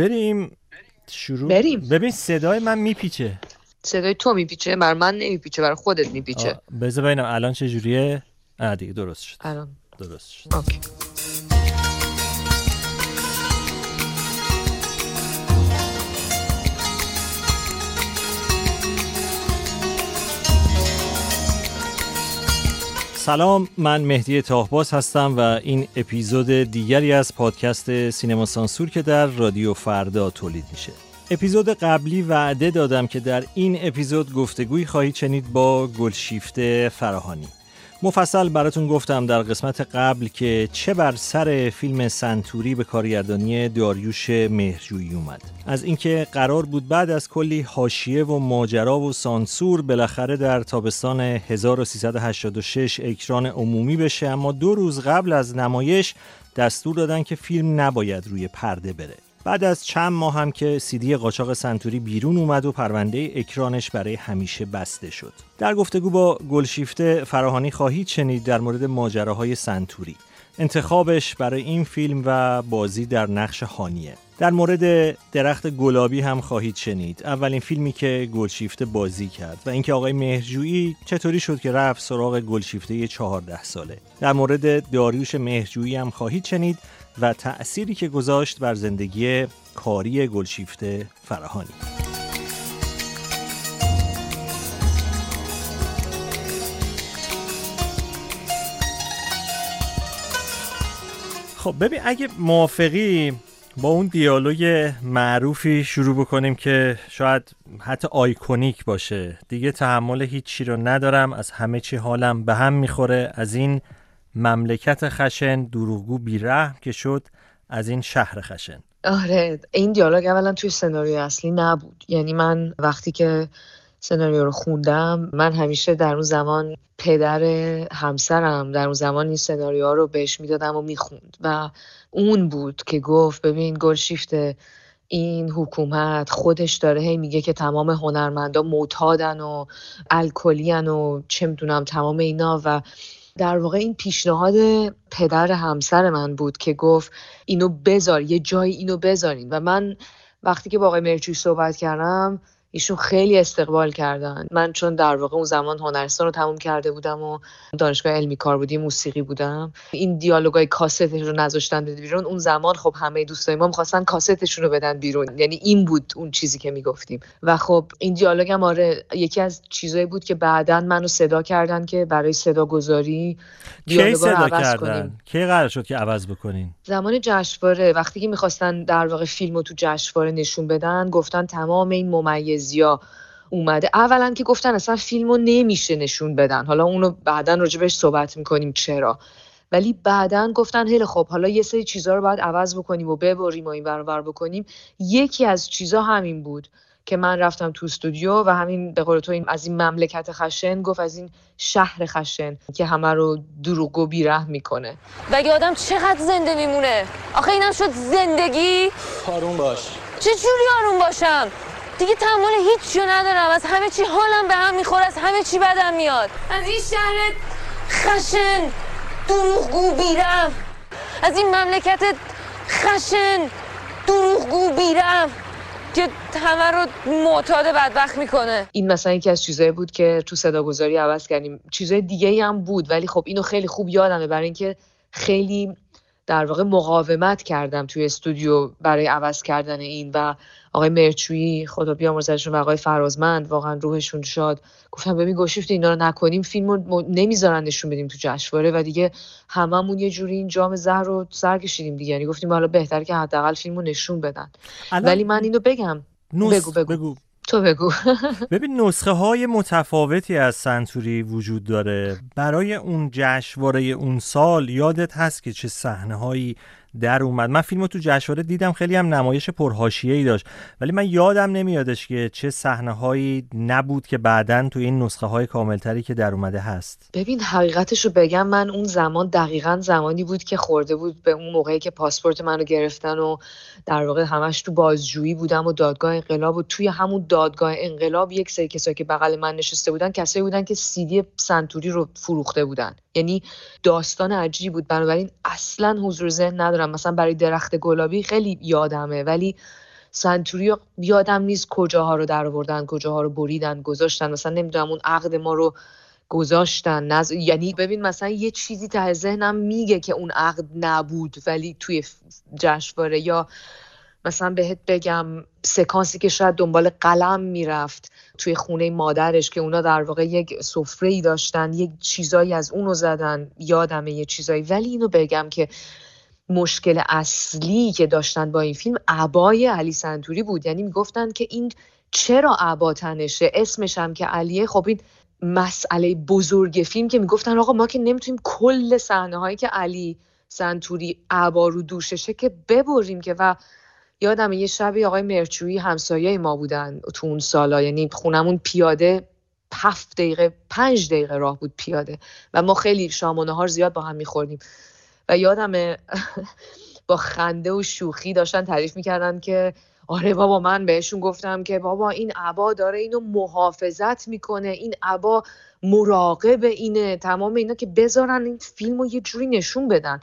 بریم شروع بریم. ببین صدای من میپیچه. صدای تو میپیچه بر من نمیپیچه بر خودت میپیچه. بذار ببینم الان چه جوریه آه دیگه درست شد. الان. درست شد. اوکی. سلام من مهدی تاهباز هستم و این اپیزود دیگری از پادکست سینما سانسور که در رادیو فردا تولید میشه. اپیزود قبلی وعده دادم که در این اپیزود گفتگویی خواهید شنید با گلشیفته فراهانی. مفصل براتون گفتم در قسمت قبل که چه بر سر فیلم سنتوری به کارگردانی داریوش مهرجویی اومد. از اینکه قرار بود بعد از کلی حاشیه و ماجرا و سانسور بالاخره در تابستان 1386 اکران عمومی بشه اما دو روز قبل از نمایش دستور دادن که فیلم نباید روی پرده بره. بعد از چند ماه هم که سیدی قاچاق سنتوری بیرون اومد و پرونده اکرانش برای همیشه بسته شد. در گفتگو با گلشیفته فراهانی خواهید شنید در مورد ماجراهای سنتوری. انتخابش برای این فیلم و بازی در نقش هانیه. در مورد درخت گلابی هم خواهید شنید. اولین فیلمی که گلشیفته بازی کرد و اینکه آقای مهرجویی چطوری شد که رفت سراغ گلشیفته 14 ساله. در مورد داریوش مهرجویی هم خواهید شنید و تأثیری که گذاشت بر زندگی کاری گلشیفته فراهانی خب ببین اگه موافقی با اون دیالوگ معروفی شروع بکنیم که شاید حتی آیکونیک باشه. دیگه تحمل هیچی رو ندارم از همه چی حالم به هم می‌خوره. از این مملکت خشن دروغگو بیرحم که شد از این شهر خشن. آره این دیالوگ اولا توی سناریو اصلی نبود. یعنی من وقتی که سناریو رو خوندم. من همیشه در اون زمان پدر همسرم در اون زمان این سناریو رو بهش می‌دادم و می‌خوند و اون بود که گفت ببین گلشیفته این حکومت خودش داره هی میگه که تمام هنرمندا معتادن و الکلین و چه می‌دونم تمام اینا و در واقع این پیشنهاد پدر همسر من بود که گفت اینو بذار یه جای اینو بذارین. و من وقتی که با آقای مرچوی صحبت کردم ایشون خیلی استقبال کردن. من چون در واقع اون زمان هنرستان رو تموم کرده بودم و دانشگاه علمی کار بودی موسیقی بودم. این دیالوگای کاستش رو نذاشتن بده بیرون. اون زمان خب همه دوستای ما می‌خواستن کاستشون رو بدن بیرون. یعنی این بود اون چیزی که می‌گفتیم. و خب این دیالوگ هم آره یکی از چیزایی بود که بعدا منو صدا کردن که برای صدا گذاری کی صدا کردن؟ کی قرار شد که عوض بکنین؟ زمان جشنواره. وقتی که می‌خواستن در واقع فیلم رو تو جشنواره نشون بدن گفتن تمام این ممیزیا اومده. اولا که گفتن اصلا فیلم رو نمیشه نشون بدن. حالا اونو بعدا راجبش صحبت می‌کنیم چرا. ولی بعدا گفتن هیله خب حالا یه سری چیزها رو باید عوض بکنیم و ببریم و این برابر بکنیم. یکی از چیزها همین بود که من رفتم تو استودیو و همین به قول تو این از این مملکت خشن گفت از این شهر خشن که همه رو دروغ و بیره می‌کنه. و اگه آدم چقدر زنده میمونه؟ آخه اینم شد زندگی؟ آروم باش. چه جوری آروم باشم؟ دیگه تحمل هیچی ندارم. از همه چی حالم به هم می‌خوره از همه چی بدم میاد. از این شهر خشن دروغگو بیرم از این مملکت خشن دروغگو بیرم که همه رو معتاد بدبخت می‌کنه. این مثلا یکی از چیزایی بود که تو صداگذاری عوض کردیم. چیزای دیگه هم بود ولی خب اینو خیلی خوب یادمه برای اینکه خیلی در واقع مقاومت کردم توی استودیو برای عوض کردن این و آقای مرچویی خدا بیامرزشون و آقای فرازمند واقعا روحشون شاد گفتم ببین گوشیفت اینا رو نکنیم فیلم رو نمی‌ذارن نشون بدیم تو جشنواره و دیگه هممون یه جوری این جام زهر رو سر کشیدیم دیگه یعنی گفتیم حالا بهتر که حداقل فیلم رو نشون بدن ولی من اینو بگم. بگو بگو, بگو. تو بگو. ببین نسخه های متفاوتی از سنتوری وجود داره. برای اون جشنواره اون سال یادت هست که چه صحنه هایی در اومد. من فیلمو تو جشنواره دیدم خیلی هم نمایش ای داشت. ولی من یادم نمیادش که چه صحنه هایی نبود که بعدا تو این نسخه های کاملتری که در اومده هست. ببین حقیقتش رو بگم من اون زمان دقیقا زمانی بود که خورده بود به اون موقعی که پاسپورت منو گرفتن و در واقع همش تو بازجویی بودم و دادگاه انقلاب و توی همون دادگاه انقلاب یک سری کسایی که بغل من نشسته بودن کسایی بودن که سیدی سنتوری رو فروخته بودن. یعنی داستان عجیبی بود. بنابراین اصلا حضور ذهن ندارم. مثلا برای درخت گلابی خیلی یادمه ولی سنتوری یادم نیست کجاها رو در آوردن کجاها رو بریدن گذاشتن. مثلا نمی‌دونم اون عقد ما رو گذاشتن. نز... یعنی ببین مثلا یه چیزی ته ذهنم میگه که اون عقد نبود ولی توی جشنواره یا مثلا بهت بگم سکانسی که شاید دنبال قلم می‌رفت توی خونه مادرش که اونا در واقع یک سفره داشتن یک چیزایی از اونو زدن یادمه یه چیزایی. ولی اینو بگم که مشکل اصلی که داشتن با این فیلم عبای علی سنتوری بود. یعنی می‌گفتن که این چرا عبا تنشه؟ اسمش هم که علیه. خب این مسئله بزرگ فیلم که می‌گفتن آقا ما که نمی‌تونیم کل صحنه هایی که علی سنتوری عبا رو دوششه که ببریم که و یادم یه شبی آقای مرچویی همسایه ما بودن تو اون سالا. یعنی خونمون پیاده هفت دقیقه پنج دقیقه راه بود پیاده. و ما خیلی شام و نهار زیاد با هم میخوردیم. و یادم با خنده و شوخی داشتن تعریف می‌کردن که آره بابا من بهشون گفتم که بابا این عبا داره اینو محافظت می‌کنه. این عبا مراقب اینه. تمام اینا که بذارن این فیلم یه جوری نشون بدن.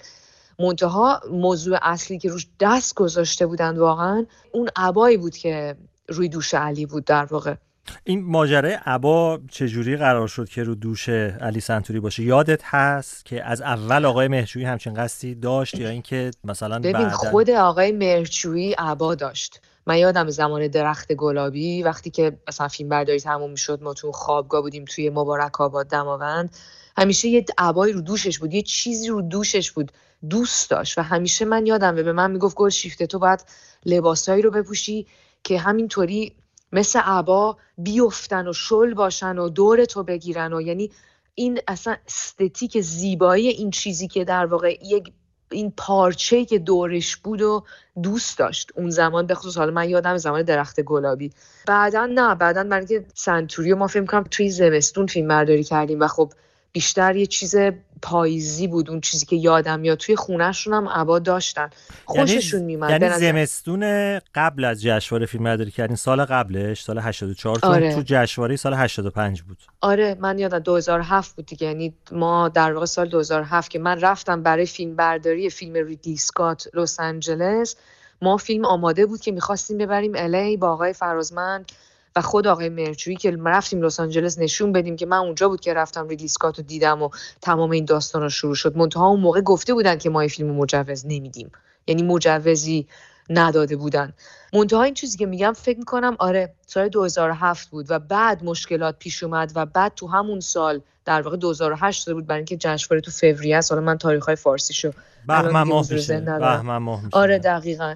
منتها موضوع اصلی که روش دست گذاشته بودن واقعا اون عبایی بود که روی دوش علی بود در واقع. این ماجرای عبا چجوری قرار شد که رو دوش علی سنتوری باشه؟ یادت هست که از اول آقای مهرچویی همچین قصدی داشت یا اینکه مثلا ببین خود آقای مهرچویی عبا داشت. من یادم زمان درخت گلابی وقتی که مثلا فیلم برداری تموم می‌شد ما تو خوابگاه بودیم توی مبارک آباد دماوند همیشه یه عبایی رو دوشش بود یه چیزی رو دوشش بود. دوست داشت و همیشه من یادم به من می‌گفت گل شیفته تو باید لباسایی رو بپوشی که همینطوری مثل عبا بیفتن و شل باشن و دور تو بگیرن و یعنی این اصلا استتیک زیبایی این چیزی که در واقع یک این پارچه که دورش بود و دوست داشت اون زمان به خصوص حالا من یادم زمان درخت گلابی. بعدا نه بعدا برای که سنتوری ما فیلم کنم توی زمستون فیلم برداری کردیم و خب بیشتر یه چیز پاییزی بود اون چیزی که یادم میاد. توی خونهشون هم عبا داشتن. خوششون یعنی میمد یعنی زمستون قبل از جشنواره فیلم برداری کردین؟ سال قبلش سال 84 آره. تو جشنواره سال 85 بود. آره من یادم 2007 بود دیگه. یعنی ما در واقع سال 2007 که من رفتم برای فیلم برداری فیلم ریدلی سکات لس آنجلس ما فیلم آماده بود که می‌خواستیم ببریم الی با آقای فرازمند. و خود آقای مرچویی که رفتیم لس آنجلس نشون بدیم که من اونجا بود که رفتم ریدلی رو دیدم و تمام این داستان رو شروع شد. منتها اون موقع گفته بودن که ما این فیلم مجوز نمیدیم. یعنی مجوزی نداده بودن. منتها این چیزی که میگم فکر می‌کنم آره سال 2007 بود و بعد مشکلات پیش اومد و بعد تو همون سال در واقع 2008 شده بود برای اینکه جشنواره تو فوریه است. حالا من تاریخ های فارسی شو بهمن ماه میشه. آره دقیقاً.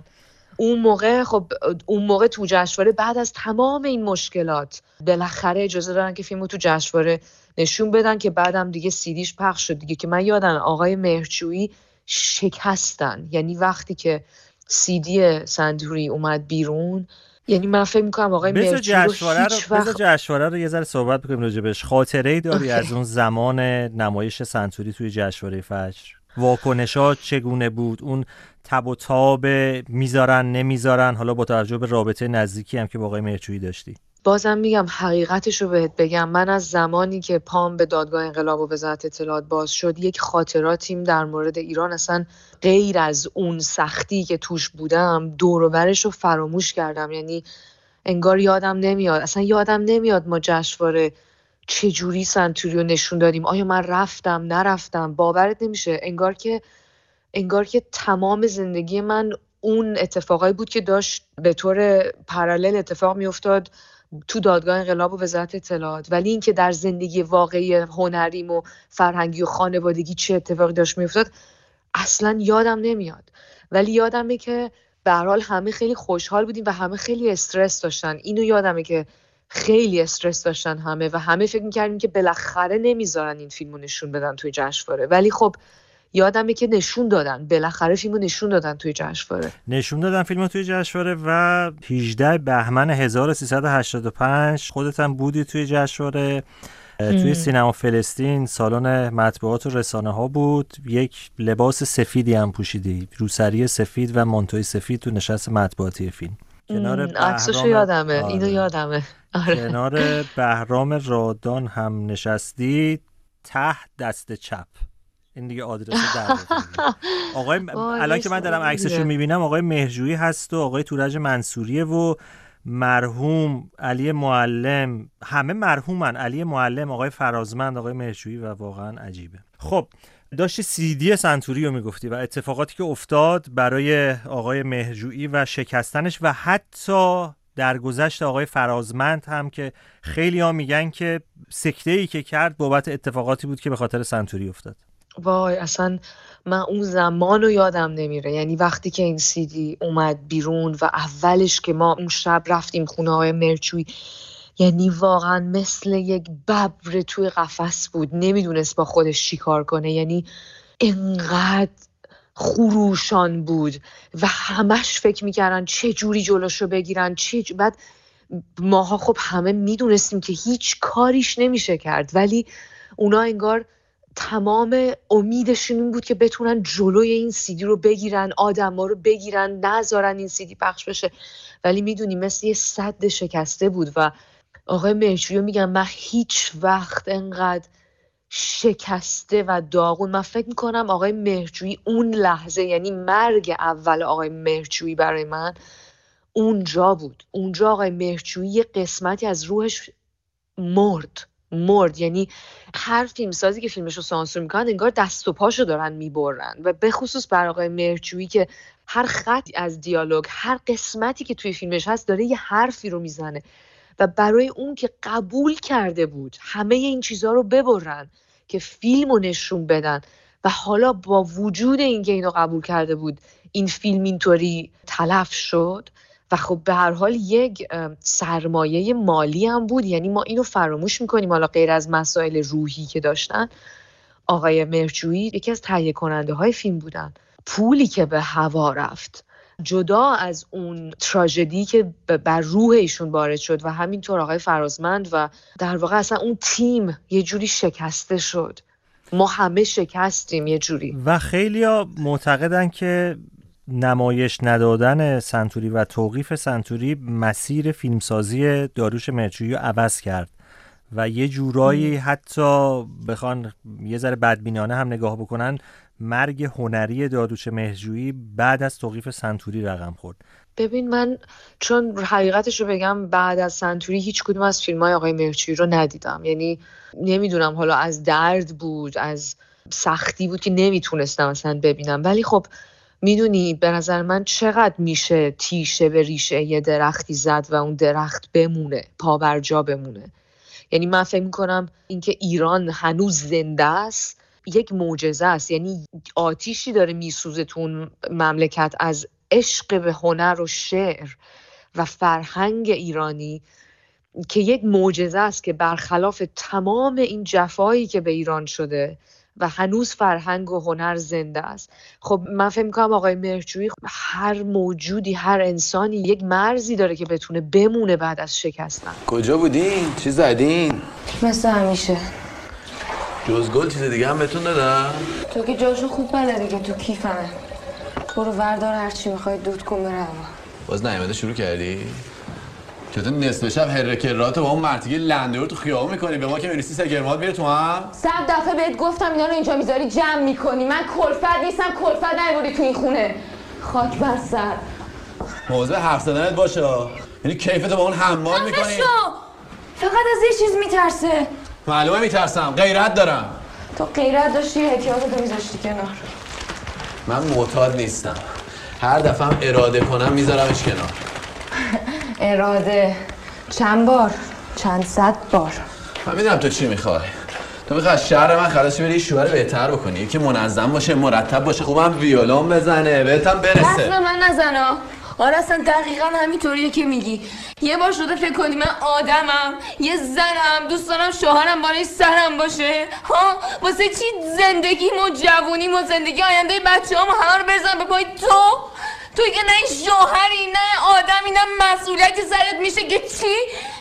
اون موقع خب اون موقع تو جشنواره بعد از تمام این مشکلات بالاخره اجازه دارن که فیلمو تو جشنواره نشون بدن که بعدم دیگه سیدیش پخش شد دیگه. که من یادم آقای مهرچویی شکستن. یعنی وقتی که سیدی سندوری اومد بیرون یعنی من فکر می‌کنم آقای مرچویی رو هیچ وقت جشنواره رو یه ذره صحبت بکنیم راجبش خاطره ای داری از اون زمان نمایش سنتوری توی جشنواره فجر؟ واکنش ها چگونه بود؟ اون تب و تاب می‌ذارن نمی‌ذارن؟ حالا با توجه به رابطه نزدیکی هم که با آقای مرچویی داشتی. بازم میگم حقیقتش رو بهت بگم. من از زمانی که پام به دادگاه انقلاب و وزارت اطلاعات باز شد یک خاطراتیم در مورد ایران. اصلا غیر از اون سختی که توش بودم دور برش رو فراموش کردم. یعنی انگار یادم نمیاد. اصلا یادم نمیاد ما جشنواره چجوری سنتوریو نشون دادیم؟ آیا من رفتم نرفتم؟ باورت نمیشه. انگار که انگار که تمام زندگی من اون اتفاقایی بود که داشت به طور پرالل اتفاق میافتاد تو دادگاه انقلاب و وزارت اطلاعات. ولی اینکه در زندگی واقعی هنریم و فرهنگی و خانوادگی چه اتفاقی داشت میافتاد اصلا یادم نمیاد. ولی یادمه که به حال همه خیلی خوشحال بودیم و همه خیلی استرس داشتن. اینو یادمه که خیلی استرس داشتن همه و همه فکر می‌کردیم که بالاخره نمی‌ذارن این فیلمو نشون بدن توی جشنواره. ولی خب یادمه که نشون دادن. بالاخره فیلمو نشون دادن توی جشنواره. نشون دادن فیلمو توی جشنواره و 18 بهمن 1385 خودت هم بودی توی جشنواره. توی سینما فلسطین سالن مطبوعات و رسانه ها بود. یک لباس سفیدی هم پوشیدی. روسری سفید و مانتوی سفید تو نشست مطبوعاتی فیلم. کنار بهرام یادمه. آره. اینو یادمه. آره. کنار بهرام رادان هم نشستی ته دست چپ. این دیگه آدرس در آقای الان که من دارم عکسش رو می‌بینم آقای مهرجویی هست و آقای تورج منصوریه و مرحوم علی معلم. همه مرحومن علی معلم آقای فرازمند آقای مهرجویی و واقعا عجیبه. خب داشتی سیدی سنتوری رو می‌گفتی و اتفاقاتی که افتاد برای آقای مهرجویی و شکستنش و حتی در گذشت آقای فرازمند هم که خیلی ها میگن که سکته ای که کرد بابت اتفاقاتی بود که به خاطر سنتوری افتاد. وای اصلا من اون زمان رو یادم نمیره. یعنی وقتی که این سیدی اومد بیرون و اولش که ما اون شب رفتیم خونه های مرچوی یعنی واقعا مثل یک ببر توی قفس بود. نمی‌دونست با خودش چیکار کنه. یعنی انقدر خروشان بود و همش فکر می‌کردن چه جوری جلوشو بگیرن چه بعد ماها خب همه می‌دونستیم که هیچ کاریش نمیشه کرد ولی اونا انگار تمام امیدشون این بود که بتونن جلوی این سیدی رو بگیرن آدم ها رو بگیرن نذارن این سیدی پخش بشه. ولی می‌دونی مثل یه صد شکسته بود و آقای مرچویو میگم من هیچ وقت انقدر شکسته و داغون. من فکر می‌کنم آقای مهرجویی اون لحظه یعنی مرگ اول آقای مهرجویی برای من اونجا بود. اونجا آقای مهرجویی یه قسمتی از روحش مرد. مرد. یعنی هر فیلم سازی که فیلمش رو سانسور می‌کنن انگار دست و پاشو دارن می‌برن. و به خصوص بر آقای مهرجویی که هر خط از دیالوگ هر قسمتی که توی فیلمش هست داره یه حرفی رو می‌زنه. و برای اون که قبول کرده بود همه این چیزها رو ببرن که فیلم رو نشون بدن. و حالا با وجود اینکه اینو قبول کرده بود این فیلم اینطوری تلف شد و خب به هر حال یک سرمایه مالی هم بود. یعنی ما اینو فراموش می‌کنیم. حالا غیر از مسائل روحی که داشتن آقای مرجویی یکی از تهیه کننده های فیلم بودن. پولی که به هوا رفت. جدا از اون تراژدی که بر روح ایشون وارد شد و همینطور آقای فرازمند و در واقع اصلا اون تیم یه جوری شکسته شد. ما همه شکستیم یه جوری. و خیلی معتقدن که نمایش ندادن سنتوری و توقیف سنتوری مسیر فیلمسازی داروش مرچویی رو عوض کرد و یه جورایی حتی بخوان یه ذره بدبینانه هم نگاه بکنن مرگ هنری داروش مهجویی بعد از توقیف سنتوری رقم خورد. ببین من چون حقیقتش رو بگم بعد از سنتوری هیچ کدوم از فیلم های آقای مهرچویی رو ندیدم. یعنی نمی‌دونم حالا از درد بود از سختی بود که نمی‌تونستم اصلا ببینم. ولی خب می‌دونی به نظر من چقدر میشه تیشه به ریشه یه درختی زد و اون درخت بمونه پا جا بمونه. یعنی من فکر می‌کنم اینکه ایران هنوز زنده است. یک معجزه است یعنی آتیشی داره میسوزه تو مملکت از عشق به هنر و شعر و فرهنگ ایرانی که یک معجزه است که برخلاف تمام این جفایی که به ایران شده و هنوز فرهنگ و هنر زنده است خب من فکر می‌کنم آقای مرجویی هر موجودی هر انسانی یک مرزی داره که بتونه بمونه بعد از شکستن کجا بودین؟ چی زدین؟ مثل همیشه جز گل چیز دیگه هم بهتون دادم؟ تو که جاشو خوب بلدی که تو کیفمه. برو وردار هرچی می‌خوای دود کن بره باز نیمده شروع کردی؟ که تو نصف شب هرکرات با اون مرتیگه لنده تو خیابون می‌کنی؟ به ما که می‌رسی سگرمات میره تو هم؟ صد دفعه بهت گفتم اینا رو اینجا می‌ذاری جمع می‌کنی. من کلفت نیستم کلفت نیبردی تو این خونه. خاک بر سر. موضوع حرف زدنت باشه. یعنی کیفتو با اون حمال می‌کنی؟ فقط از یه چیز میترسه. معلومه میترسم. غیرت دارم. تو غیرت داشتی احتیاط میذاشتی کنار. من معتاد نیستم. هر دفعه هم اراده کنم میذارمش کنار. اراده. چند بار؟ چند صد بار؟ من می‌دونم تو چی می‌خوای. تو می‌خوای از شهر من خلاص بری شوهر بهتر بکنی. که منظم باشه مرتب باشه خوبم ویولون بزنه بهتم برسه. دست من نزنا آره اصلا دقیقا همینطوریه که میگی. یه بار شده فکر کنی من آدمم یه زنم دوست دارم شوهرم بالای سرم باشه. ها واسه چی زندگیم و جوونیم و زندگی آینده بچه هم همه رو بزن به پای تو؟ توی که نه شوهری نه آدمی نه مسئولیتی سرت میشه که چی؟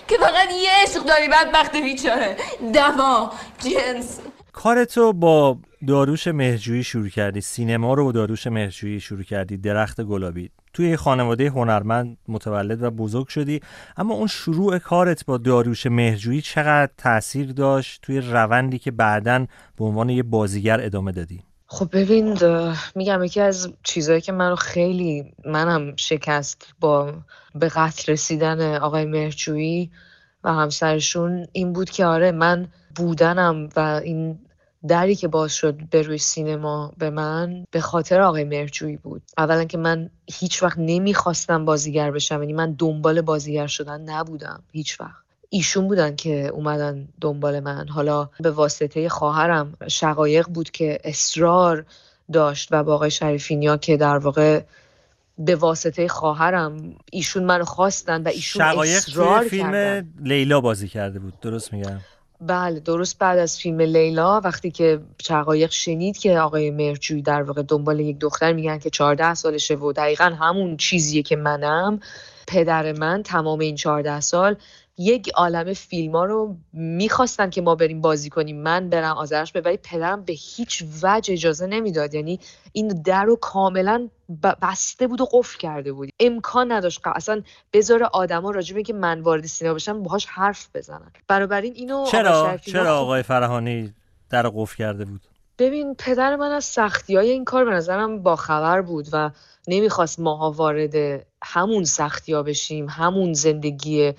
که فقط یه عشق داری بدبخت بیچاره. دوا جنس. کارتو با داروش مهرجویی شروع کردی. سینما رو با داروش مهرجویی شروع کردی. درخت گلابی. توی خانواده هنرمند متولد و بزرگ شدی. اما اون شروع کارت با داروش مهرجویی چقدر تاثیر داشت؟ توی روندی که بعدا به عنوان یه بازیگر ادامه دادی. خب ببین میگم یکی از چیزهایی که منو خیلی منم شکست با به قتل رسیدن آقای مهرجویی و همسرشون این بود که آره من بودنم و این دری که باز شد به روی سینما به من به خاطر آقای مرجویی بود. اولا که من هیچ وقت نمی‌خواستم بازیگر بشم یعنی من دنبال بازیگر شدن نبودم هیچ وقت. ایشون بودن که اومدن دنبال من. حالا به واسطه خواهرم شقایق بود که اصرار داشت و با آقای شریفینیا که در واقع به واسطه خواهرم ایشون منو خواستن و ایشون اصرار فیلم لیلا بازی کرده بود درست میگم؟ بله درست بعد از فیلم لیلا وقتی که شقایق شنید که آقای مرجوی در واقع دنبال یک دختر میگن که 14 سالشه و دقیقا همون چیزیه که منم پدر من تمام این 14 سال یک عالم فیلم ها رو می‌خواستن که ما بریم بازی کنیم. من برم آذرش به ولی پدرم به هیچ وجه اجازه نمی‌داد. یعنی این در رو کاملا بسته بود و قفل کرده بود. امکان نداشت اصلا بذاره آدما راجبه که من وارد سینما بشم باهاش حرف بزنن. بنابراین اینو چرا؟ چرا آقای فرهانی در قفل کرده بود؟ ببین پدر من از سختی های این کار به نظرم باخبر بود و نمی‌خواست ماها وارد همون سختی ها بشیم همون زندگی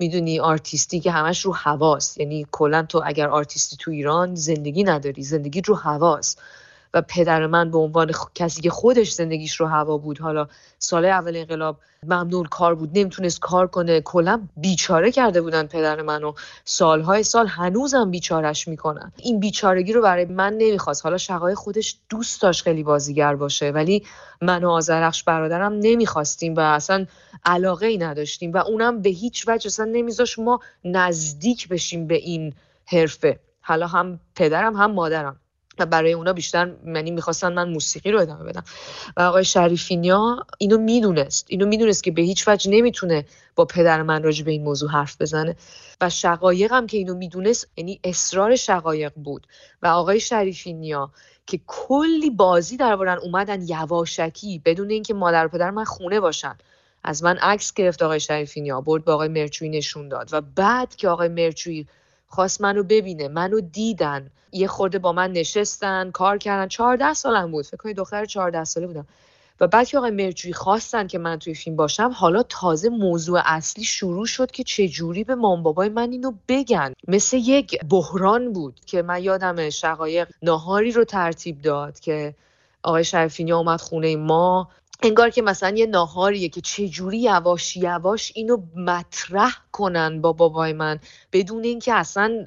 می‌دونی آرتیستی که همش رو هواست. یعنی کلا تو اگر آرتیستی تو ایران زندگی نداری. زندگی رو هواست. و پدر من به عنوان کسی که خودش زندگیش رو هوا بود حالا سال اول انقلاب ممنون کار بود نمی‌تونست کار کنه کلا بیچاره کرده بودن پدر منو. سالهای سال هنوزم بیچارش می‌کنن. این بیچارگی رو برای من نمی‌خواست. حالا شقای خودش دوست داشت خیلی بازیگر باشه ولی من و آزرخش برادرم نمی‌خواستیم و اصلا علاقه ای نداشتیم و اونم به هیچ وجه اصلا نمیذاش ما نزدیک بشیم به این حرفه. حالا هم پدرم هم مادرم. و برای اونا بیشتر یعنی می‌خواستن من موسیقی رو ادامه بدم. و آقای شریفینیا اینو می‌دونست. اینو می‌دونست که به هیچ وجه نمی‌تونه با پدر من راجع به این موضوع حرف بزنه. و شقایق هم که اینو می‌دونست یعنی اصرار شقایق بود. و آقای شریفینیا که کلی بازی دربارن اومدن یواشکی بدون اینکه مادر و پدر من خونه باشن از من عکس گرفت آقای شریفینیا برد به آقای مرچوی نشون داد. و بعد که آقای مرچوی خواست منو ببینه منو دیدن. یه خورده با من نشستن کار کردن. 14 سالم بود. فکر کنید دختر 14 ساله بودم. و بعد که آقای مرجوی خواستن که من توی فیلم باشم حالا تازه موضوع اصلی شروع شد که چه جوری به مام بابای من اینو بگن. مثل یک بحران بود که من یادم شقایق ناهاری رو ترتیب داد که آقای شرفینی اومد خونه ما. انگار که مثلا یه ناهاریه که چجوری یواش یواش اینو مطرح کنن با بابای من بدون اینکه اصلا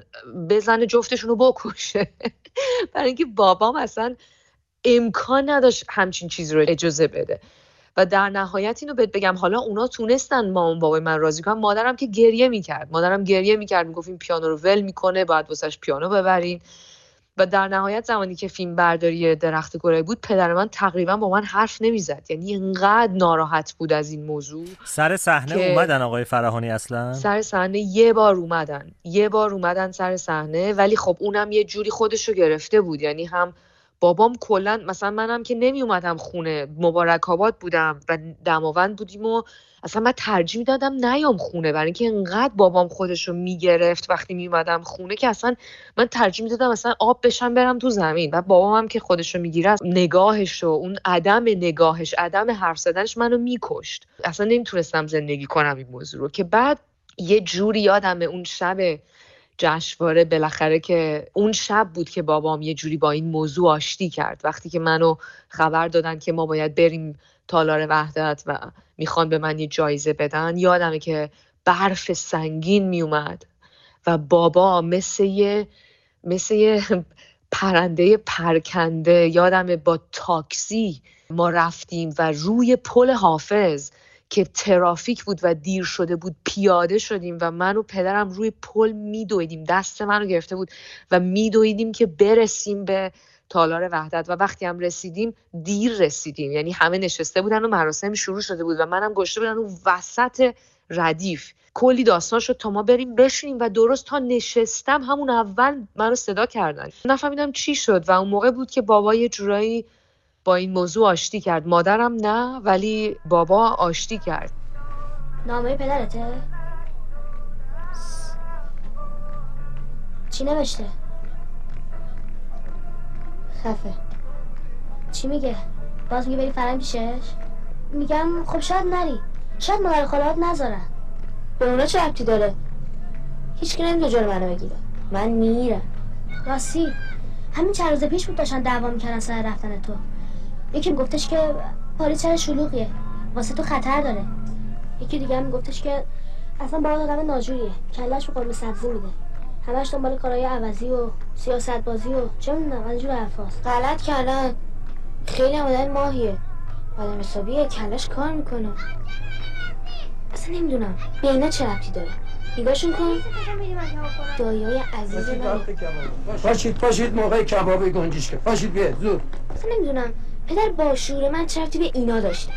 بزنه جفتشون رو بکشه. برای اینکه بابام اصلا امکان نداشت همچین چیزی رو اجازه بده. و در نهایت اینو بهت بگم حالا اونا تونستن مامان بابای من راضی کنن. مادرم که گریه می‌کرد. مادرم گریه می‌کرد می‌گفت این پیانو رو ول می‌کنه باید واسش پیانو ببرین. و در نهایت زمانی که فیلم برداری درخت گلابی بود پدر من تقریبا با من حرف نمی‌زد. یعنی اینقدر ناراحت بود از این موضوع سر صحنه اومدن آقای فراهانی اصلا؟ سر صحنه یه بار اومدن. یه بار اومدن سر صحنه ولی خب اونم یه جوری خودش رو گرفته بود. یعنی هم بابام کلا مثلا منم که نمی اومدم خونه مبارک آباد بودم و دماوند بودیم و اصلا من ترجیح می‌دادم نیام خونه برای اینکه انقدر بابام خودش رو می‌گرفت وقتی میومدم خونه که اصلا من ترجیح می‌دادم اصلا آب بشم برم تو زمین. و بابام هم که خودش رو می‌گیره نگاهش و اون عدم نگاهش عدم حرف زدنش منو میکشت. اصلا نمی‌تونستم زندگی کنم این موضوع رو. که بعد یه جوری یادم اون شب جشنواره بالاخره که اون شب بود که بابام یه جوری با این موضوع آشتی کرد. وقتی که منو خبر دادن که ما باید بریم تالار وحدت و می‌خوان به من یه جایزه بدن یادمه که برف سنگین میومد و بابا مثل یه مثل یه پرنده پرکنده یادمه با تاکسی ما رفتیم و روی پل حافظ که ترافیک بود و دیر شده بود پیاده شدیم و من و پدرم روی پل میدویدیم. دست منو گرفته بود و میدویدیم که برسیم به تالار وحدت. و وقتی هم رسیدیم دیر رسیدیم. یعنی همه نشسته بودن و مراسم شروع شده بود و منم گشته بودن و وسط ردیف. کلی داستان شد تا ما بریم بشینیم و درست تا نشستم همون اول منو صدا کردن. نفهمیدم چی شد و اون موقع بود که بابا یه جورایی با این موضوع آشتی کرد مادرم نه ولی بابا آشتی کرد نامه پدرته؟ چی نوشته؟ خفه چی میگه؟ باز میگه بری فرنگ پیشش؟ میگم خب شاید نری شاید مادر خالات نذارن به اونا چه ربطی داره؟ هیچ که نمی‌تونه جلو منو بگیره من میرم راستی همین چند روز پیش بود داشتن دعوا می‌کردن سر رفتن تو یکی گفتش که پاریس چرا شلوغیه. واسه تو خطر داره. یکی دیگه هم گفتش که اصلا با آدم ناجوریه. کلش به قرمه سبزی میده. همش دنبال کارهای عوضی و سیاست بازی و چه می‌دونم از جور حرفاست. غلط کردن. خیلی هم آدم ماهیه. آدم حسابیه. کلش کار می‌کنه. اصلا نمی‌دونم. به اینا چه ربطی داره؟ نگاهشون کن. دایای عزیز من. پاشید پاشید موقع کباب گنجیش که پاشید بیه زود. اصلا نمی‌دونم. پدر با شعور من چه ربطی به اینا داشته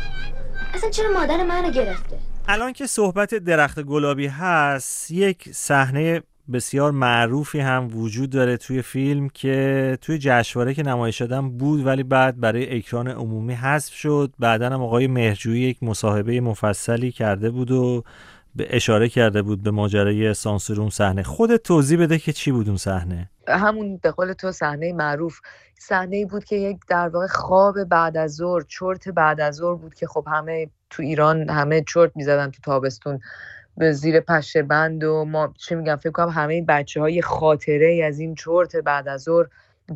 اصلا چرا مادر منو گرفته؟ الان که صحبت درخت گلابی هست یک صحنه بسیار معروفی هم وجود داره توی فیلم که توی جشنواره که نمایش دادن بود ولی بعد برای اکران عمومی حذف شد. بعدا هم آقای مهرجویی یک مصاحبه مفصلی کرده بود و به اشاره کرده بود به ماجرای سانسور اون صحنه. خودت توضیح بده که چی بود اون صحنه. همون به قول تو صحنه معروف. صحنه بود که یک در واقع خواب بعد از ظهر چرت بعد از ظهر بود که خب همه تو ایران همه چرت می‌زدن تو تابستون به زیر پشه بند و ما چه میگم فکر کنم همه بچه های خاطره از این چرت بعد از ظهر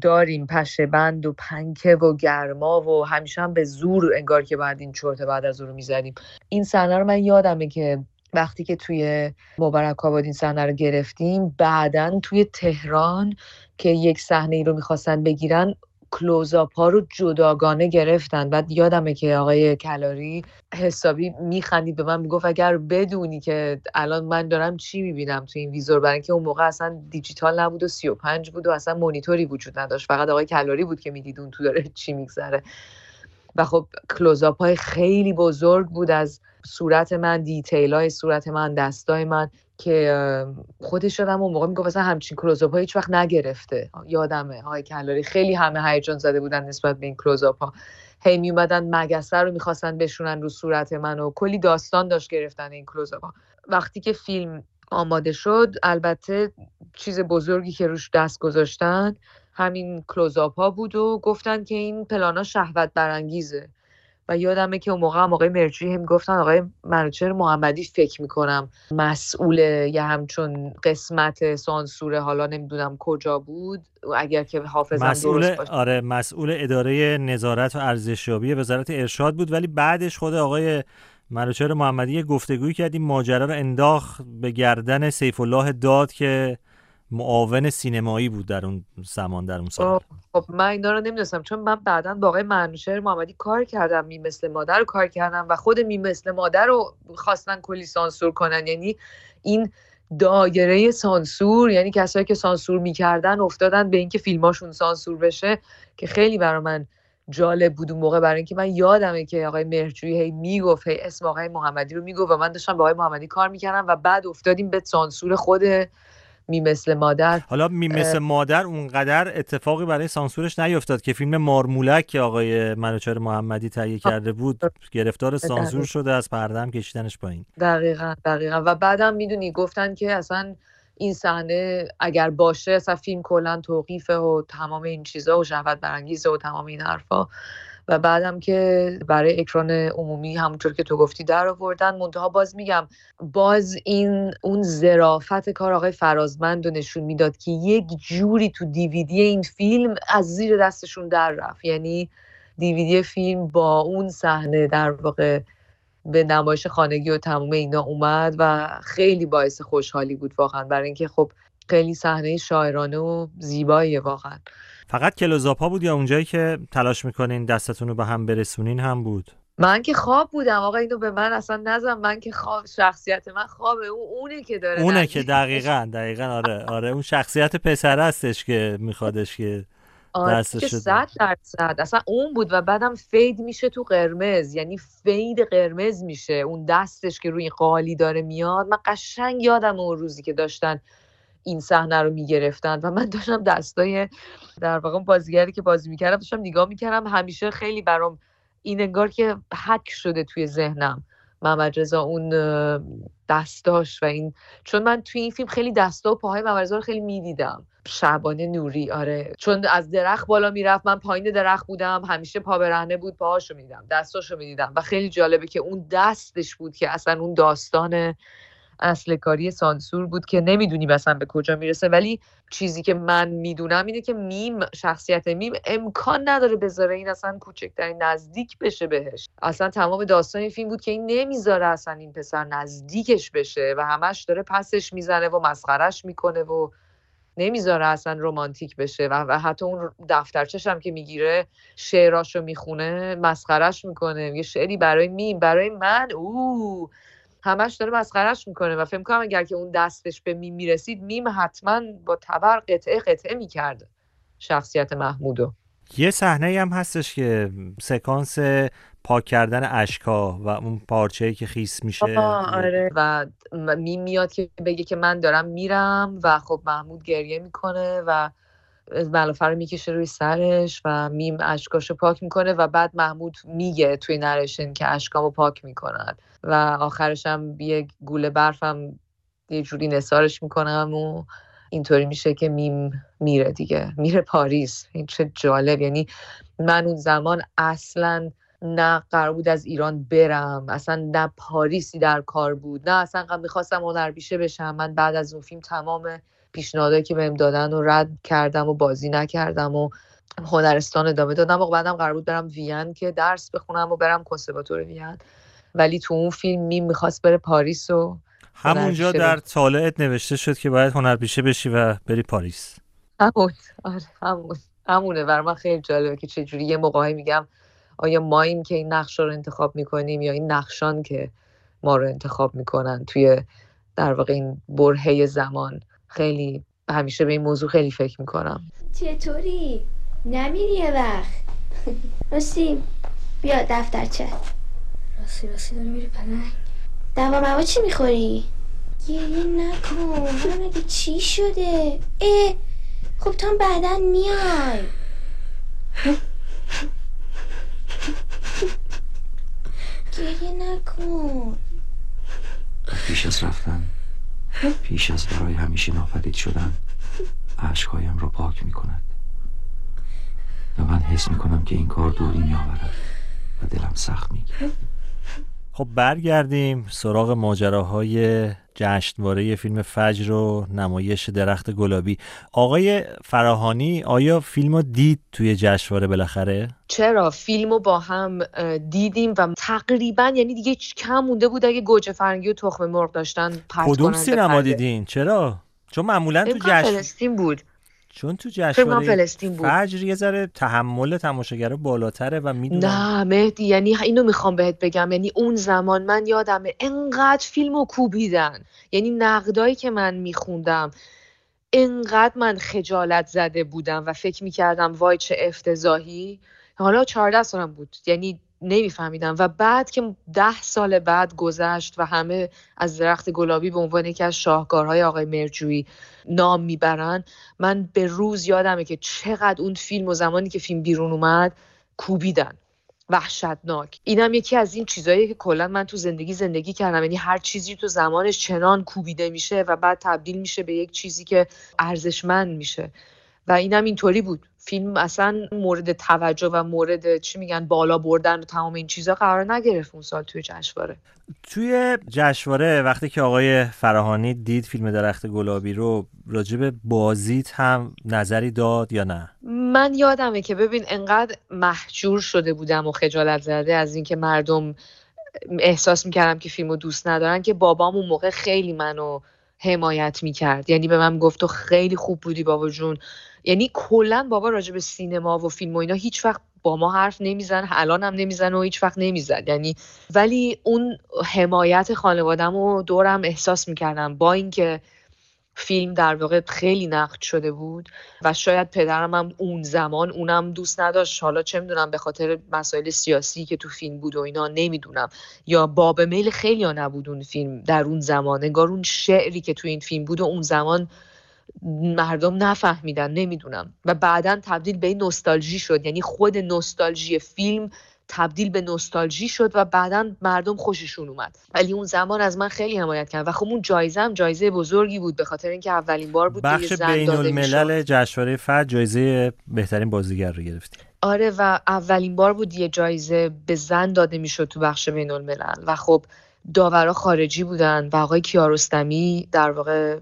داریم. پشه بند و پنکه و گرما و همیشه هم به زور انگار که بعد این چرت بعد از رو می‌زنیم این صحنه رو من یادمه که وقتی که توی مبارک آباد این صحنه رو گرفتیم بعدا توی تهران که یک صحنه ای رو می‌خواستن بگیرن کلوزاپ ها رو جداگانه گرفتن. بعد یادمه که آقای کلاری حسابی میخندید به من می‌گفت اگر بدونی که الان من دارم چی می‌بینم تو این ویزور برای اینکه اون موقع اصلا دیجیتال نبود و 35 بود و اصلا مونیتوری وجود نداشت. فقط آقای کلاری بود که می‌دید تو داره چی میگذره. و خب کلوزاپ های خیلی بزرگ بود از صورت من detail های صورت من دستای من که خودش شدم اون موقع می‌گفت مثلا همچین کلوزاپ هیچ وقت نگرفته. یادمه. آقای کلاری خیلی همه هیجان زده بودن نسبت به این کلوزاپ ها. هی می اومدن مگسه رو می‌خواستن بشونن رو صورت من و کلی داستان داشت گرفتن این کلوزاپ ها. وقتی که فیلم آماده شد البته چیز بزرگی که روش دست گذاشتن همین کلوزاپ ها بود و گفتن که این پلانا شهوت برانگیزه. و یادمه که اون موقع هم آقای مرجوی هم گفتن آقای منوچهر محمدی فکر می‌کنم مسئول یه همچون قسمت سانسوره حالا نمی‌دونم کجا بود. اگر که حافظم مسئول درست باشه. آره مسئول اداره نظارت و ارزشیابی وزارت ارشاد بود. ولی بعدش خود آقای منوچهر محمدی یه گفتگویی کرد. این ماجرا رو انداخت به گردن سیف الله داد که معاون سینمایی بود در اون زمان در اون سال. خب من اینا رو نمی‌دونستم چون من بعدا با آقای منوشهر محمدی کار کردم می مثل مادر رو کار کردم و خود می مثل مادر رو خواستن کلی سانسور کنن. یعنی این دایره سانسور یعنی کسایی که سانسور می‌کردن افتادن به اینکه فیلماشون سانسور بشه که خیلی برای من جالب بود اون موقع. برای اینکه من یادمه که آقای مهرجویی هی می‌گفت هی اسم آقای محمدی رو می‌گفت و من داشتم با آقای محمدی کار می‌کردم و بعد افتادیم به سانسور خود می مثل مادر حالا می مثل مادر اونقدر اتفاقی برای سانسورش نیفتاد که فیلم مارمولک که آقای منوچهر محمدی تهیه کرده بود گرفتار سانسور شده از پردم کشیدنش پایین. دقیقا دقیقا. و بعدم می‌دونی گفتن که اصلا این صحنه اگر باشه اصلا فیلم کلا توقیفه و تمام این چیزا و شهوت برانگیزه و تمام این حرفا. و بعدم که برای اکران عمومی همونطور که تو گفتی در آوردن منتها باز میگم باز این اون ظرافت کار آقای فرازمند رو نشون می‌داد که یک جوری تو دیویدی این فیلم از زیر دستشون در رفت. یعنی دیویدی فیلم با اون صحنه در واقع به نمایش خانگی و تمام اینا اومد و خیلی باعث خوشحالی بود واقعا. برای اینکه خب خیلی صحنه شاعرانه و زیباییه واقعا. فقط کلوزاپا بود یا اونجایی که تلاش می‌کنین دستتون رو به هم برسونین هم بود؟ من که خواب بودم. آقا اینو به من اصلا نزن. من که خواب شخصیت من خوابه اون اونه که داره اونه که دقیقا دقیقا آره. آره اون شخصیت پسر هستش که میخوادش که آره که. صد درصد. اصلا اون بود و بعدم fade میشه تو قرمز. یعنی fade قرمز میشه. اون دستش که روی قالی داره میاد. من قشنگ یادم اون روزی که داشتن این صحنه رو می‌گرفتن و من داشتم دستای در واقع بازیگری که بازی می‌کردم داشتم نگاه می‌کردم. همیشه خیلی برام این انگار که حک شده توی ذهنم. محمد رضا اون دستاش و این. چون من توی این فیلم خیلی دستا و پاهای محمد رو خیلی می‌دیدم. شعبانه نوری آره. چون از درخت بالا می‌رفت من پایین درخت بودم. همیشه پا برهنه بود پاهاشو می‌دیدم دستاشو می‌دیدم. و خیلی جالبه که اون دستش بود که اصلا اون داستان اصل کاری سانسور بود که نمی‌دونی مثلا به کجا می‌رسه ولی چیزی که من می‌دونم اینه که میم شخصیت میم امکان نداره بذاره این اصلا کوچکترین نزدیک بشه بهش. اصلا تمام داستان فیلم بود که این نمی‌ذاره اصلا این پسر نزدیکش بشه و همش داره پسش می‌زنه و مسخرش می‌کنه و نمی‌ذاره اصلا رمانتیک بشه و, حتی اون دفترچش هم که می‌گیره شعراشو می‌خونه مسخرش می‌کنه یه شعری برای میم برای من او همش داره مسخرش می‌کنه و فکر کنم اگر که اون دستش به میم می‌رسید میم حتما با تبر قطعه قطعه می‌کرده شخصیت محمودو. یه صحنه هم هستش که سکانس پاک کردن اشکا و اون پارچه‌ای که خیس میشه. آره. و میم میاد که بگه که من دارم میرم و خب محمود گریه می‌کنه و ملافه رو می‌کشه روی سرش و میم اشکاشو پاک می‌کنه و بعد محمود میگه توی narration که اشکامو پاک می‌کنن و آخرش هم یه گوله برفم یه جوری نثارش می‌کنم و اینطوری میشه که میم میره دیگه میره پاریس. این چه جالب. یعنی من اون زمان اصلا نه قرار بود از ایران برم اصلا نه پاریسی در کار بود نه اصلا می‌خواستم هنرپیشه بشم. من بعد از اون فیلم تمام پیشنهادایی که بهم دادن و رد کردم و بازی نکردم و هنرستان ادامه دادم. و بعدم قرار بود برم وین که درس بخونم و برم کنسرواتور وین. ولی تو اون فیلم میم می‌خواست بره پاریس و همونجا در. طالعت نوشته شد که باید هنرپیشه بشی و بری پاریس. همون آره همون. همونه. برای من خیلی جالبه که چجوری یه موقعی میگم آیا ماییم که این نقش رو انتخاب می‌کنیم یا این نقشان که ما رو انتخاب می‌کنن توی در واقع این برهه زمان خیلی همیشه به این موضوع خیلی فکر می‌کنم چطوری؟ نمیری یه وقت راستی بیا دفترچه راستی راستی داری میری پلنگ دوا موا چی می‌خوری؟ گریه نکن حالا مگه چی شده؟ اه خب هم بعدا میای گریه نکن پیش از رفتن پیش از برای همیشه ناپدید شدن عشقهایم را پاک می کند و من حس می کنم که این کار دوری می آورد و دلم سخت می گیرد. خب برگردیم سراغ ماجراهای جشنواره فیلم فجر و نمایش درخت گلابی آقای فراهانی آیا فیلم رو دید توی جشنواره بالاخره؟ چرا فیلم رو با هم دیدیم و تقریبا یعنی دیگه کم مونده بود اگه گوجه فرنگی و تخم مرغ داشتن پرت کدوم سینما. دیدین؟ چرا؟ چون معمولا تو جشن بود چون تو جشنواره فلسطین بود. فجر یه ذره تحمل تماشاگرها بالاتره و می‌دونم. نه مهدی یعنی اینو می‌خوام بهت بگم. یعنی اون زمان من یادمه انقدر فیلم رو کوبیدن. یعنی نقدایی که من میخوندم انقدر من خجالت زده بودم و فکر می‌کردم وای چه افتضاحی. حالا 14 سالم بود. یعنی نمیفهمیدم. و بعد که ده سال بعد گذشت و همه از درخت گلابی به عنوان یکی از شاهکارهای آقای مرجویی نام می‌برن من به روز یادمه که چقدر اون فیلم و زمانی که فیلم بیرون اومد کوبیدن. وحشتناک. اینم یکی از این چیزهایی که کلا من تو زندگی زندگی کردم. یعنی هر چیزی تو زمانش چنان کوبیده میشه و بعد تبدیل میشه به یک چیزی که ارزشمند میشه. و اینم اینطوری بود. فیلم اصلا مورد توجه و مورد چی میگن بالا بردن و تمام این چیزا قرار نگرفت اون سال توی جشنواره. توی جشنواره وقتی که آقای فراهانی دید فیلم درخت گلابی رو راجب بازیت هم نظری داد یا نه؟ من یادمه که ببین انقدر محجور شده بودم و خجالت زده از اینکه مردم احساس می‌کردم که فیلمو دوست ندارن که بابام اون موقع خیلی منو حمایت می‌کرد. یعنی به من گفت تو خیلی خوب بودی بابا جون. یعنی کلا بابا راجع به سینما و فیلم و اینا هیچ وقت با ما حرف نمیزن الان هم نمیزن و هیچ وقت نمی‌زد. یعنی ولی اون حمایت خانوادم و دورم احساس می‌کردم با اینکه فیلم در واقع خیلی نقد شده بود و شاید پدرم هم اون زمان اونم دوست نداشت. حالا چه می‌دونم به خاطر مسائل سیاسی که تو فیلم بود و اینا نمی‌دونم. یا باب میل خیلی ها نبود اون فیلم در اون زمان. انگار اون شعری که تو این فیلم بود و اون زمان مردم نفهمیدن نمی‌دونم. و بعدا تبدیل به نوستالژی شد. یعنی خود نوستالژی فیلم تبدیل به نوستالژی شد و بعدا مردم خوششون اومد. ولی اون زمان از من خیلی حمایت کرد. و خب اون جایزه هم جایزه بزرگی بود به خاطر اینکه اولین بار بود بخش بین الملل جشنواره فجر جایزه بهترین بازیگر رو گرفتی. آره و اولین بار بود یه جایزه به زن داده می‌شد تو بخش بین الملل. و خب داورا خارجی بودن و آقای کیارستمی در واقع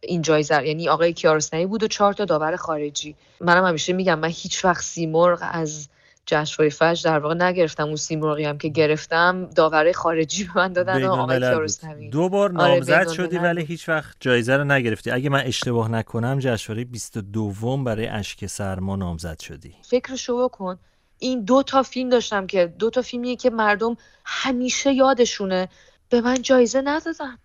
این جایزه یعنی آقای کیارستمی بود و چهار تا داور خارجی. منم همیشه میگم من هیچ وقت سیمرغ از جشنواره فجر در واقع نگرفتم. اون سیمرغی هم که گرفتم داوره خارجی به من دادن آقای کیارستمی. دو بار آره، نامزد شدی ولی هیچ وقت جایزه رو نگرفتی. اگه من اشتباه نکنم جشنواره 22 برای اشک سرما نامزد شدی. فکرشو بکن این دو تا فیلم داشتم که دو تا فیلمیه که مردم همیشه یادشونه. به من جایزه ندادن.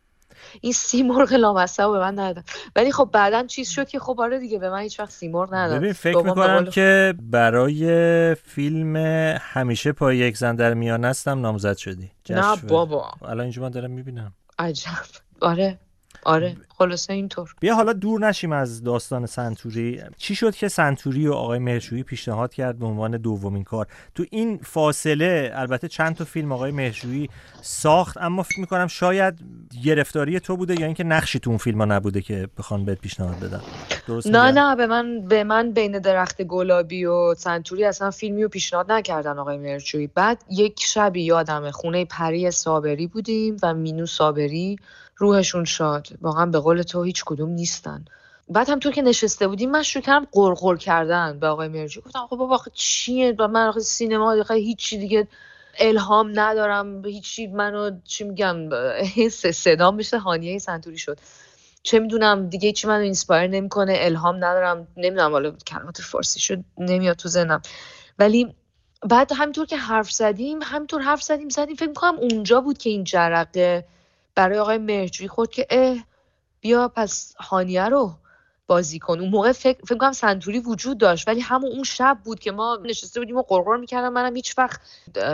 این سیمرغ لامصب به من ندادن ولی خب بعدا چیز شد که خب آره دیگه به من هیچ وقت سیمرغ ندادن ببین فکر می‌کنم که برای فیلم همیشه پای یک زن در میان هستم نامزد شدی. نه بابا. الان اینجا من دارم می‌بینم. عجب. آره. آره خلاصه اینطور. بیا حالا دور نشیم از داستان سنتوری. چی شد که سنتوری و آقای مهرشویی پیشنهاد کرد به عنوان دومین کار؟ تو این فاصله البته چند تا فیلم آقای مهرشویی ساخت اما فکر می‌کنم شاید گرفتاری تو بوده یا اینکه نقشی تو اون فیلم ها نبوده که بخوان بهت پیشنهاد بدن. درست نه نه به من به من بین درخت گلابی و سنتوری اصلا فیلمی رو پیشنهاد نکردن آقای مهرشویی بعد یک شبی یادمه خونه پری صابری بودیم و مینو صابری روحشون شاد. واقعا به قول تو هیچ کدوم نیستن. بعد همطور که نشسته بودیم من شروع کردم قرقر کردن به آقای مرجی گفتم خب بابا چیه؟ و من سینما هیچی دیگه الهام ندارم. هیچی منو چی میگم حس صدام مثل هانیه سنتوری شد. چه می‌دونم دیگه چی منو inspire نمی‌کنه الهام ندارم. نمی‌دونم حالا کلمات فارسی شد نمیاد تو ذهنم. ولی بعد همینطور که حرف زدیم همینطور حرف زدیم زدیم. فکر می‌کنم اونجا بود که این جرقه برای آقای مهرجویی خود که اه بیا پس هانیه رو بازی کن. اون موقع فکر فکر کنم سنتوری وجود داشت ولی همون اون شب بود که ما نشسته بودیم و غرغر می‌کردم. منم هیچ وقت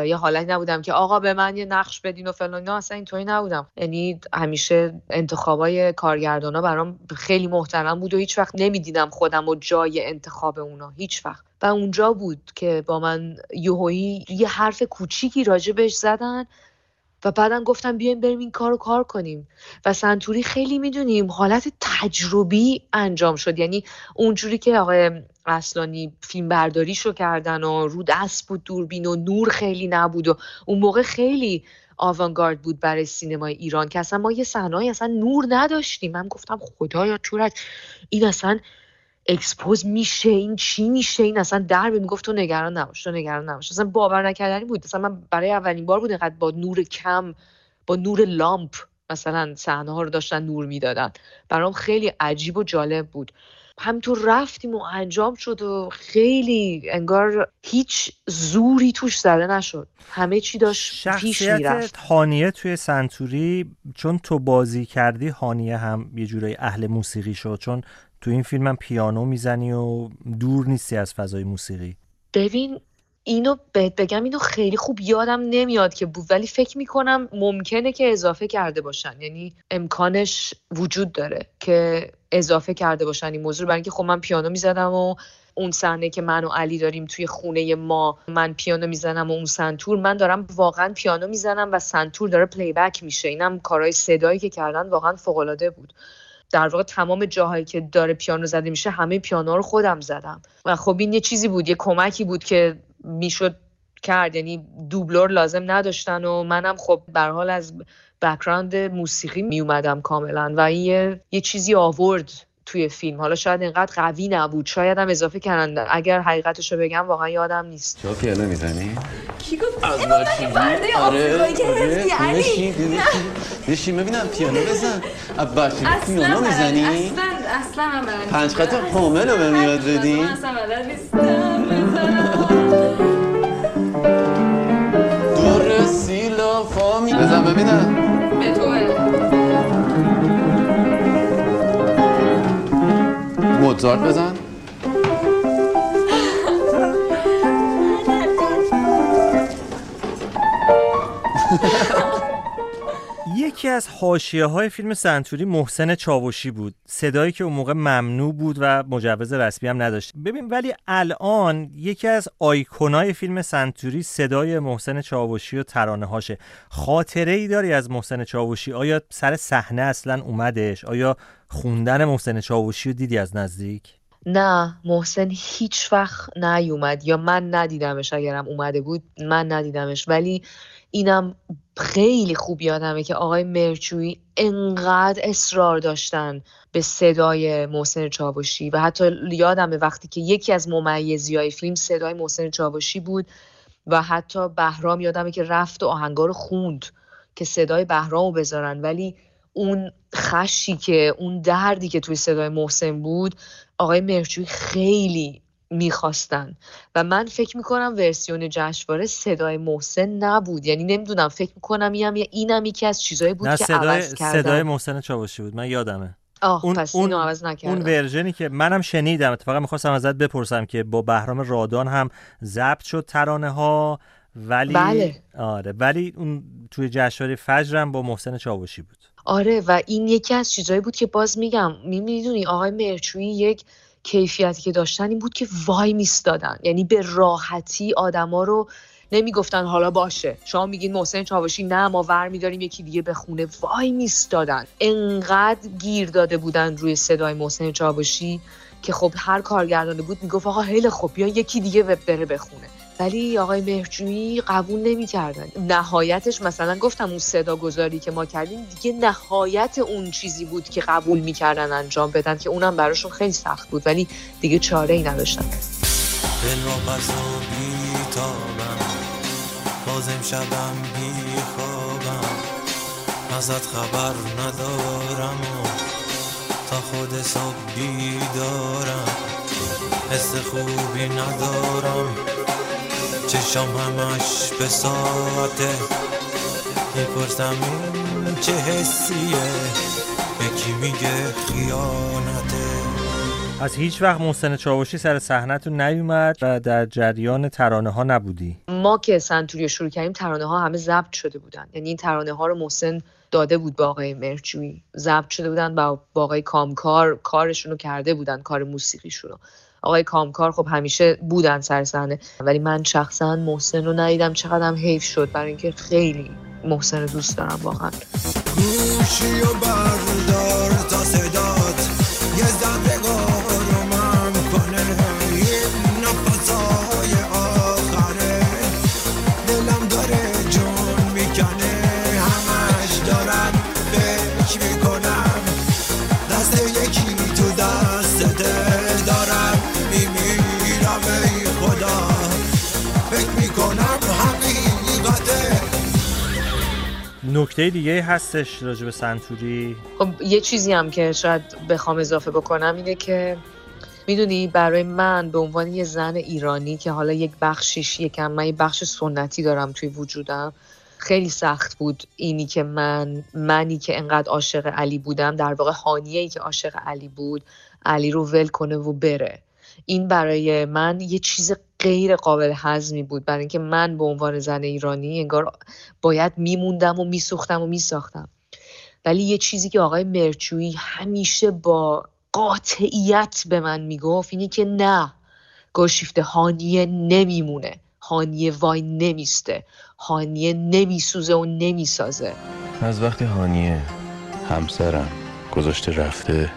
یه حالت نبودم که آقا به من یه نقش بدین و فلان نه اصلا اینطوری نبودم. یعنی همیشه انتخابای کارگردانا برام خیلی محترم بود و هیچ وقت نمی‌دیدم خودم و جای انتخاب اونا. هیچ وقت. و اونجا بود که با من یوهایی یه حرف کوچیکی راجبش زدن. و بعدا گفتم بیایم بریم این کار کار کنیم. و سنتوری خیلی می‌دونیم حالت تجربی انجام شد. یعنی اونجوری که آقای اصلانی فیلم برداریشو کردن و رو دست بود دوربین و نور خیلی نبود و اون موقع خیلی آوانگارد بود برای سینمای ایران که اصلا ما یه صحنه‌ای اصلا نور نداشتیم. من گفتم خدایا چه جوری این اصلا expose میشه این چی میشه این اصلا در می‌گفت تو نگران نباش تو نگران نباش. اصلا باور نکردنی بود. اصلا من برای اولین بار بود اینقدر با نور کم با نور لامپ مثلا صحنه ها رو داشتن نور می‌دادن. برام خیلی عجیب و جالب بود. همینطور رفتیم و انجام شد و خیلی انگار هیچ زوری توش زده نشد. همه چی داشت پیش می‌رفت. هانیه توی سنتوری چون تو بازی کردی هانیه هم یه جورای اهل موسیقی شد. چون تو این فیلم هم پیانو می‌زنی و دور نیستی از فضای موسیقی. ببین اینو بهت بگم اینو خیلی خوب یادم نمیاد که بود ولی فکر می‌کنم ممکنه که اضافه کرده باشن. یعنی امکانش وجود داره که اضافه کرده باشن این موضوع برای اینکه خب من پیانو می‌زدم و اون صحنه که من و علی داریم توی خونه ما من پیانو می‌زنم و اون سنتور من دارم واقعا پیانو می‌زنم و سنتور داره پلی بک میشه. اینم کارهای صدایی که کردن واقعا فوق بود. در واقع تمام جاهایی که داره پیانو زده میشه همه پیانو رو خودم زدم. و خب این یه چیزی بود یه کمکی بود که می‌شد کرد. یعنی دوبلور لازم نداشتن و منم خب به حال از بکراند موسیقی می اومدم کاملا. و این یه, یه چیزی آورد. توی فیلم. حالا شاید اینقدر قوی نبود. شاید هم اضافه کردن. اگر حقیقتش رو بگم واقعا یادم نیست. چرا پیانو می‌زنی؟ کی گفت از فرده آفریقایی که هستی نشین ببینم پیانو بزن. بچگی پیانو می‌زنی؟ اصلا اصلا من پنج خط کامل رو به میاد بدی؟ اصلا بلد نیستم. دور سیلا فامی بزن ببینم. موزارت بزن یکی از حاشیه های فیلم سنتوری محسن چاوشی بود. صدایی که اون موقع ممنوع بود و مجوز رسمی هم نداشت. ببین ولی الان یکی از آیکونای فیلم سنتوری صدای محسن چاوشی و ترانه هاشه. خاطره ای داری از محسن چاوشی؟ آیا سر صحنه اصلا اومدش؟ آیا خوندن محسن چاوشی رو دیدی از نزدیک؟ نه محسن هیچ وقت نیومد. یا من ندیدمش اگرم اومده بود من ندیدمش. ولی اینم خیلی خوب یادمه که آقای مرچوی انقدر اصرار داشتن به صدای محسن چاوشی و حتی یادمه وقتی که یکی از ممیزی های فیلم صدای محسن چاوشی بود و حتی بهرام یادمه که رفت و آهنگار خوند که صدای بهرامو بذارن. ولی اون خشی که اون دردی که توی صدای محسن بود آقای مرچوی خیلی می‌خواستن. و من فکر می‌کنم ورسیون جشنواره صدای محسن نبود. یعنی نمی‌دونم فکر می‌کنم اینم اینم یکی از چیزایی بود نه که صدای عوض کردن. صدای محسن چاوشی بود. من یادمه. آه اون- پس اون- عوض نکردن اون ورژنی که منم شنیدم اتفاقا می‌خواستم ازت بپرسم که با بهرام رادان هم ضبط شد ترانه ها ولی بله. آره ولی اون توی جشنواره فجر هم با محسن چاوشی بود. آره و این یکی از چیزایی بود که باز میگم می‌دونی آقای مرچویی یک کیفیتی که داشتن این بود که وای میستادن. یعنی به راحتی آدما رو نمی‌گفتن حالا باشه. شما میگین محسن چاوشی نه ما ور میداریم یکی دیگه بخونه وای میستادن. انقدر گیر داده بودن روی صدای محسن چاوشی که خب هر کارگردانی بود می‌گفت آقا خیلی خوب بیا یکی دیگه بره بخونه ولی آقای مهرجویی قبول نمی‌کردن. نهایتش مثلا گفتم اون صدا گذاری که ما کردیم دیگه نهایت اون چیزی بود که قبول می‌کردن انجام بدن که اونم براشون خیلی سخت بود. ولی دیگه چاره ای نداشتن. دل را بیتابم بازم شبم بیخوابم. ازت خبر ندارم و تا خود صبح بیدارم. حس خوبی ندارم. چشم همش به ساعته می‌پرسم این چه حسیه؟ یکی میگه خیانته؟ از هیچ وقت محسن چاوشی سر صحنتون نیومد و در جریان ترانه ها نبودی. ما که سنتوری رو شروع کردیم ترانه ها همه ضبط شده بودن. یعنی این ترانه ها رو محسن داده بود به آقای مرجویی ضبط شده بودن با با آقای کامکار کارشون رو کرده بودن کار موسیقیشون رو. آقای کامکار خب همیشه بودن سر صحنه. ولی من شخصا محسن رو ندیدم چقدرم حیف شد. برای اینکه خیلی محسن رو دوست دارم واقعا. گوشی و بردار تا صدات نکته دیگه هستش راجع به سنتوری؟ خب یه چیزی هم که شاید بخوام اضافه بکنم اینه که می‌دونی برای من به عنوان یه زن ایرانی که حالا یک بخشیش یکم من یه بخش سنتی دارم توی وجودم خیلی سخت بود اینی که من منی که انقدر عاشق علی بودم در واقع هانیه ای که عاشق علی بود علی رو ول کنه و بره. این برای من یه چیز غیر قابل هضمی بود. برای اینکه من به عنوان زن ایرانی انگار باید میموندم و میسوختم و میساختم. ولی یه چیزی که آقای مرچویی همیشه با قاطعیت به من می‌گفت اینی که نه گلشیفته هانیه نمیمونه. هانیه وای نمیسته. هانیه نمیسوزه و نمی‌سازه. از وقتی هانیه همسرم گذاشته رفته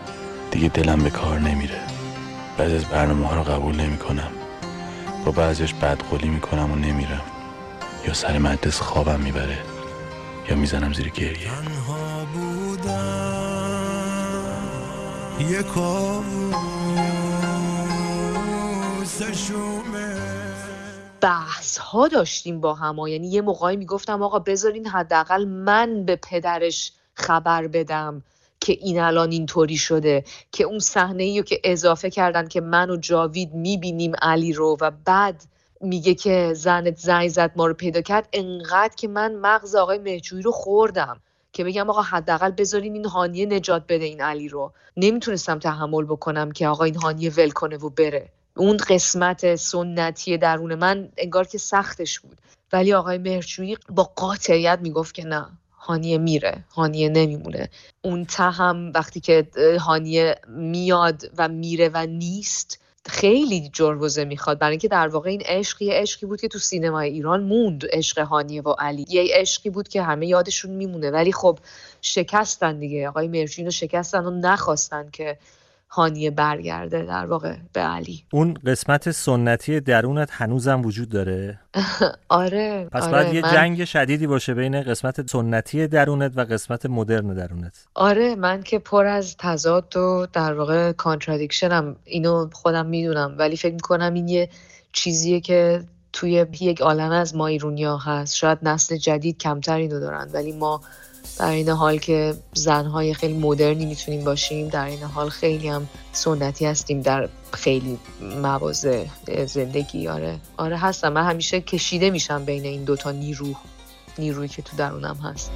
دیگه دلم به کار نمیره. بعضی از برنامه ها رو قبول نمی کنم با بعضیش بدقولی می‌کنم و نمیرم. یا سر مدرس خوابم می‌بره یا می‌زنم زیر گریه. تنها بودم بحث ها داشتیم با هم یعنی یه موقعی می‌گفتم آقا بذارین حداقل من به پدرش خبر بدم. که این الان اینطوری شده که اون صحنه ای رو که اضافه کردن که من و جاوید می‌بینیم علی رو و بعد میگه که زنت زنگ زد ما رو پیدا کرد انقدر که من مغز آقای مهجویی رو خوردم که بگم آقا حداقل بذارین این هانیه نجات بده این علی رو. نمی‌تونستم تحمل بکنم که آقا این هانیه ول کنه و بره. اون قسمت سنتی درون من انگار که سختش بود. ولی آقای مهرجویی با قاطعیت می‌گفت که نه. هانیه میره هانیه نمیمونه. اون ته هم وقتی که هانیه میاد و میره و نیست خیلی جروزه می‌خواد. برای اینکه در واقع این عشق یه عشقی بود که تو سینمای ایران موند عشق هانیه و علی. یه عشقی بود که همه یادشون میمونه. ولی خب شکستن دیگه. آقای مرجوین رو شکستن و نخواستن که هانیه برگرده در واقع به علی. اون قسمت سنتی درونت هنوزم وجود داره؟ آره پس آره باید یه من- جنگ شدیدی باشه بین قسمت سنتی درونت و قسمت مدرن درونت. آره من که پر از تضاد و در واقع contradiction م اینو خودم می‌دونم ولی فکر می‌کنم این یه چیزیه که توی یک عالم از ما ایرونیا هست. شاید نسل جدید کمتر اینو دارن ولی ما در عین حال که زنهای خیلی مدرنی می‌تونیم باشیم در عین حال خیلی هم سنتی هستیم در خیلی مواضع زندگی. آره. آره هستم. من همیشه کشیده میشم بین این دوتا نیرو نیرویی که تو درونم هست.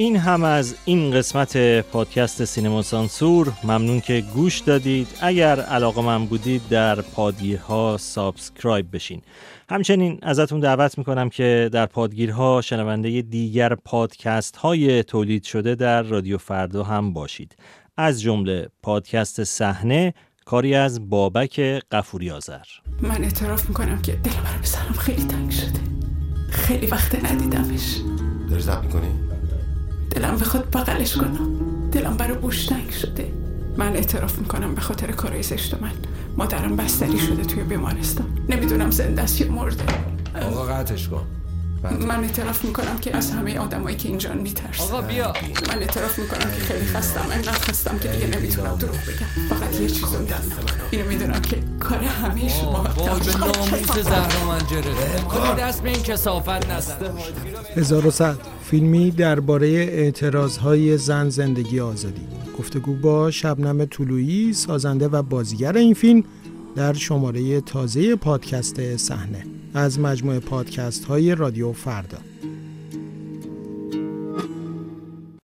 این هم از این قسمت پادکست سینما سانسور. ممنون که گوش دادید. اگر علاقه‌مند بودید در پادگیرها subscribe بشین. همچنین ازتون دعوت می‌کنم که در پادگیرها شنونده دیگر پادکست های تولید شده در رادیو فردا هم باشید. از جمله پادکست صحنه کاری از بابک قفوری آذر من اعتراف می‌کنم که دل برای خیلی تنگ شده. خیلی وقت ندیدمش. داری زب می‌کنی؟ دلم بخواد بغلش کنم. دلم برای بوش تنگ شده. من اعتراف می‌کنم به خاطر کارهای زشت من. مادرم بستری شده توی بیمارستان. نمی‌دونم زنده است یا مرده. آقا قطعش کن. بعد من اعتراف می‌کنم که از همه آدمایی که اینجا میترسم آقا بیا. من اعتراف می‌کنم که خیلی خستم. انقدر خستم که دیگه نمی‌تونم دروغ بگم. فقط یه چیز رو اینو می‌دونم که کار همه شما وای به ناموس زهرا من جرده کنی دست به این کسافت نزن. 1100 فیلمی درباره اعتراضهای زن زندگی آزادی. گفتگو با شبنم طلویی سازنده و بازیگر این فیلم در شماره تازه پادکست صحنه. از مجموعه پادکست های رادیو فردا.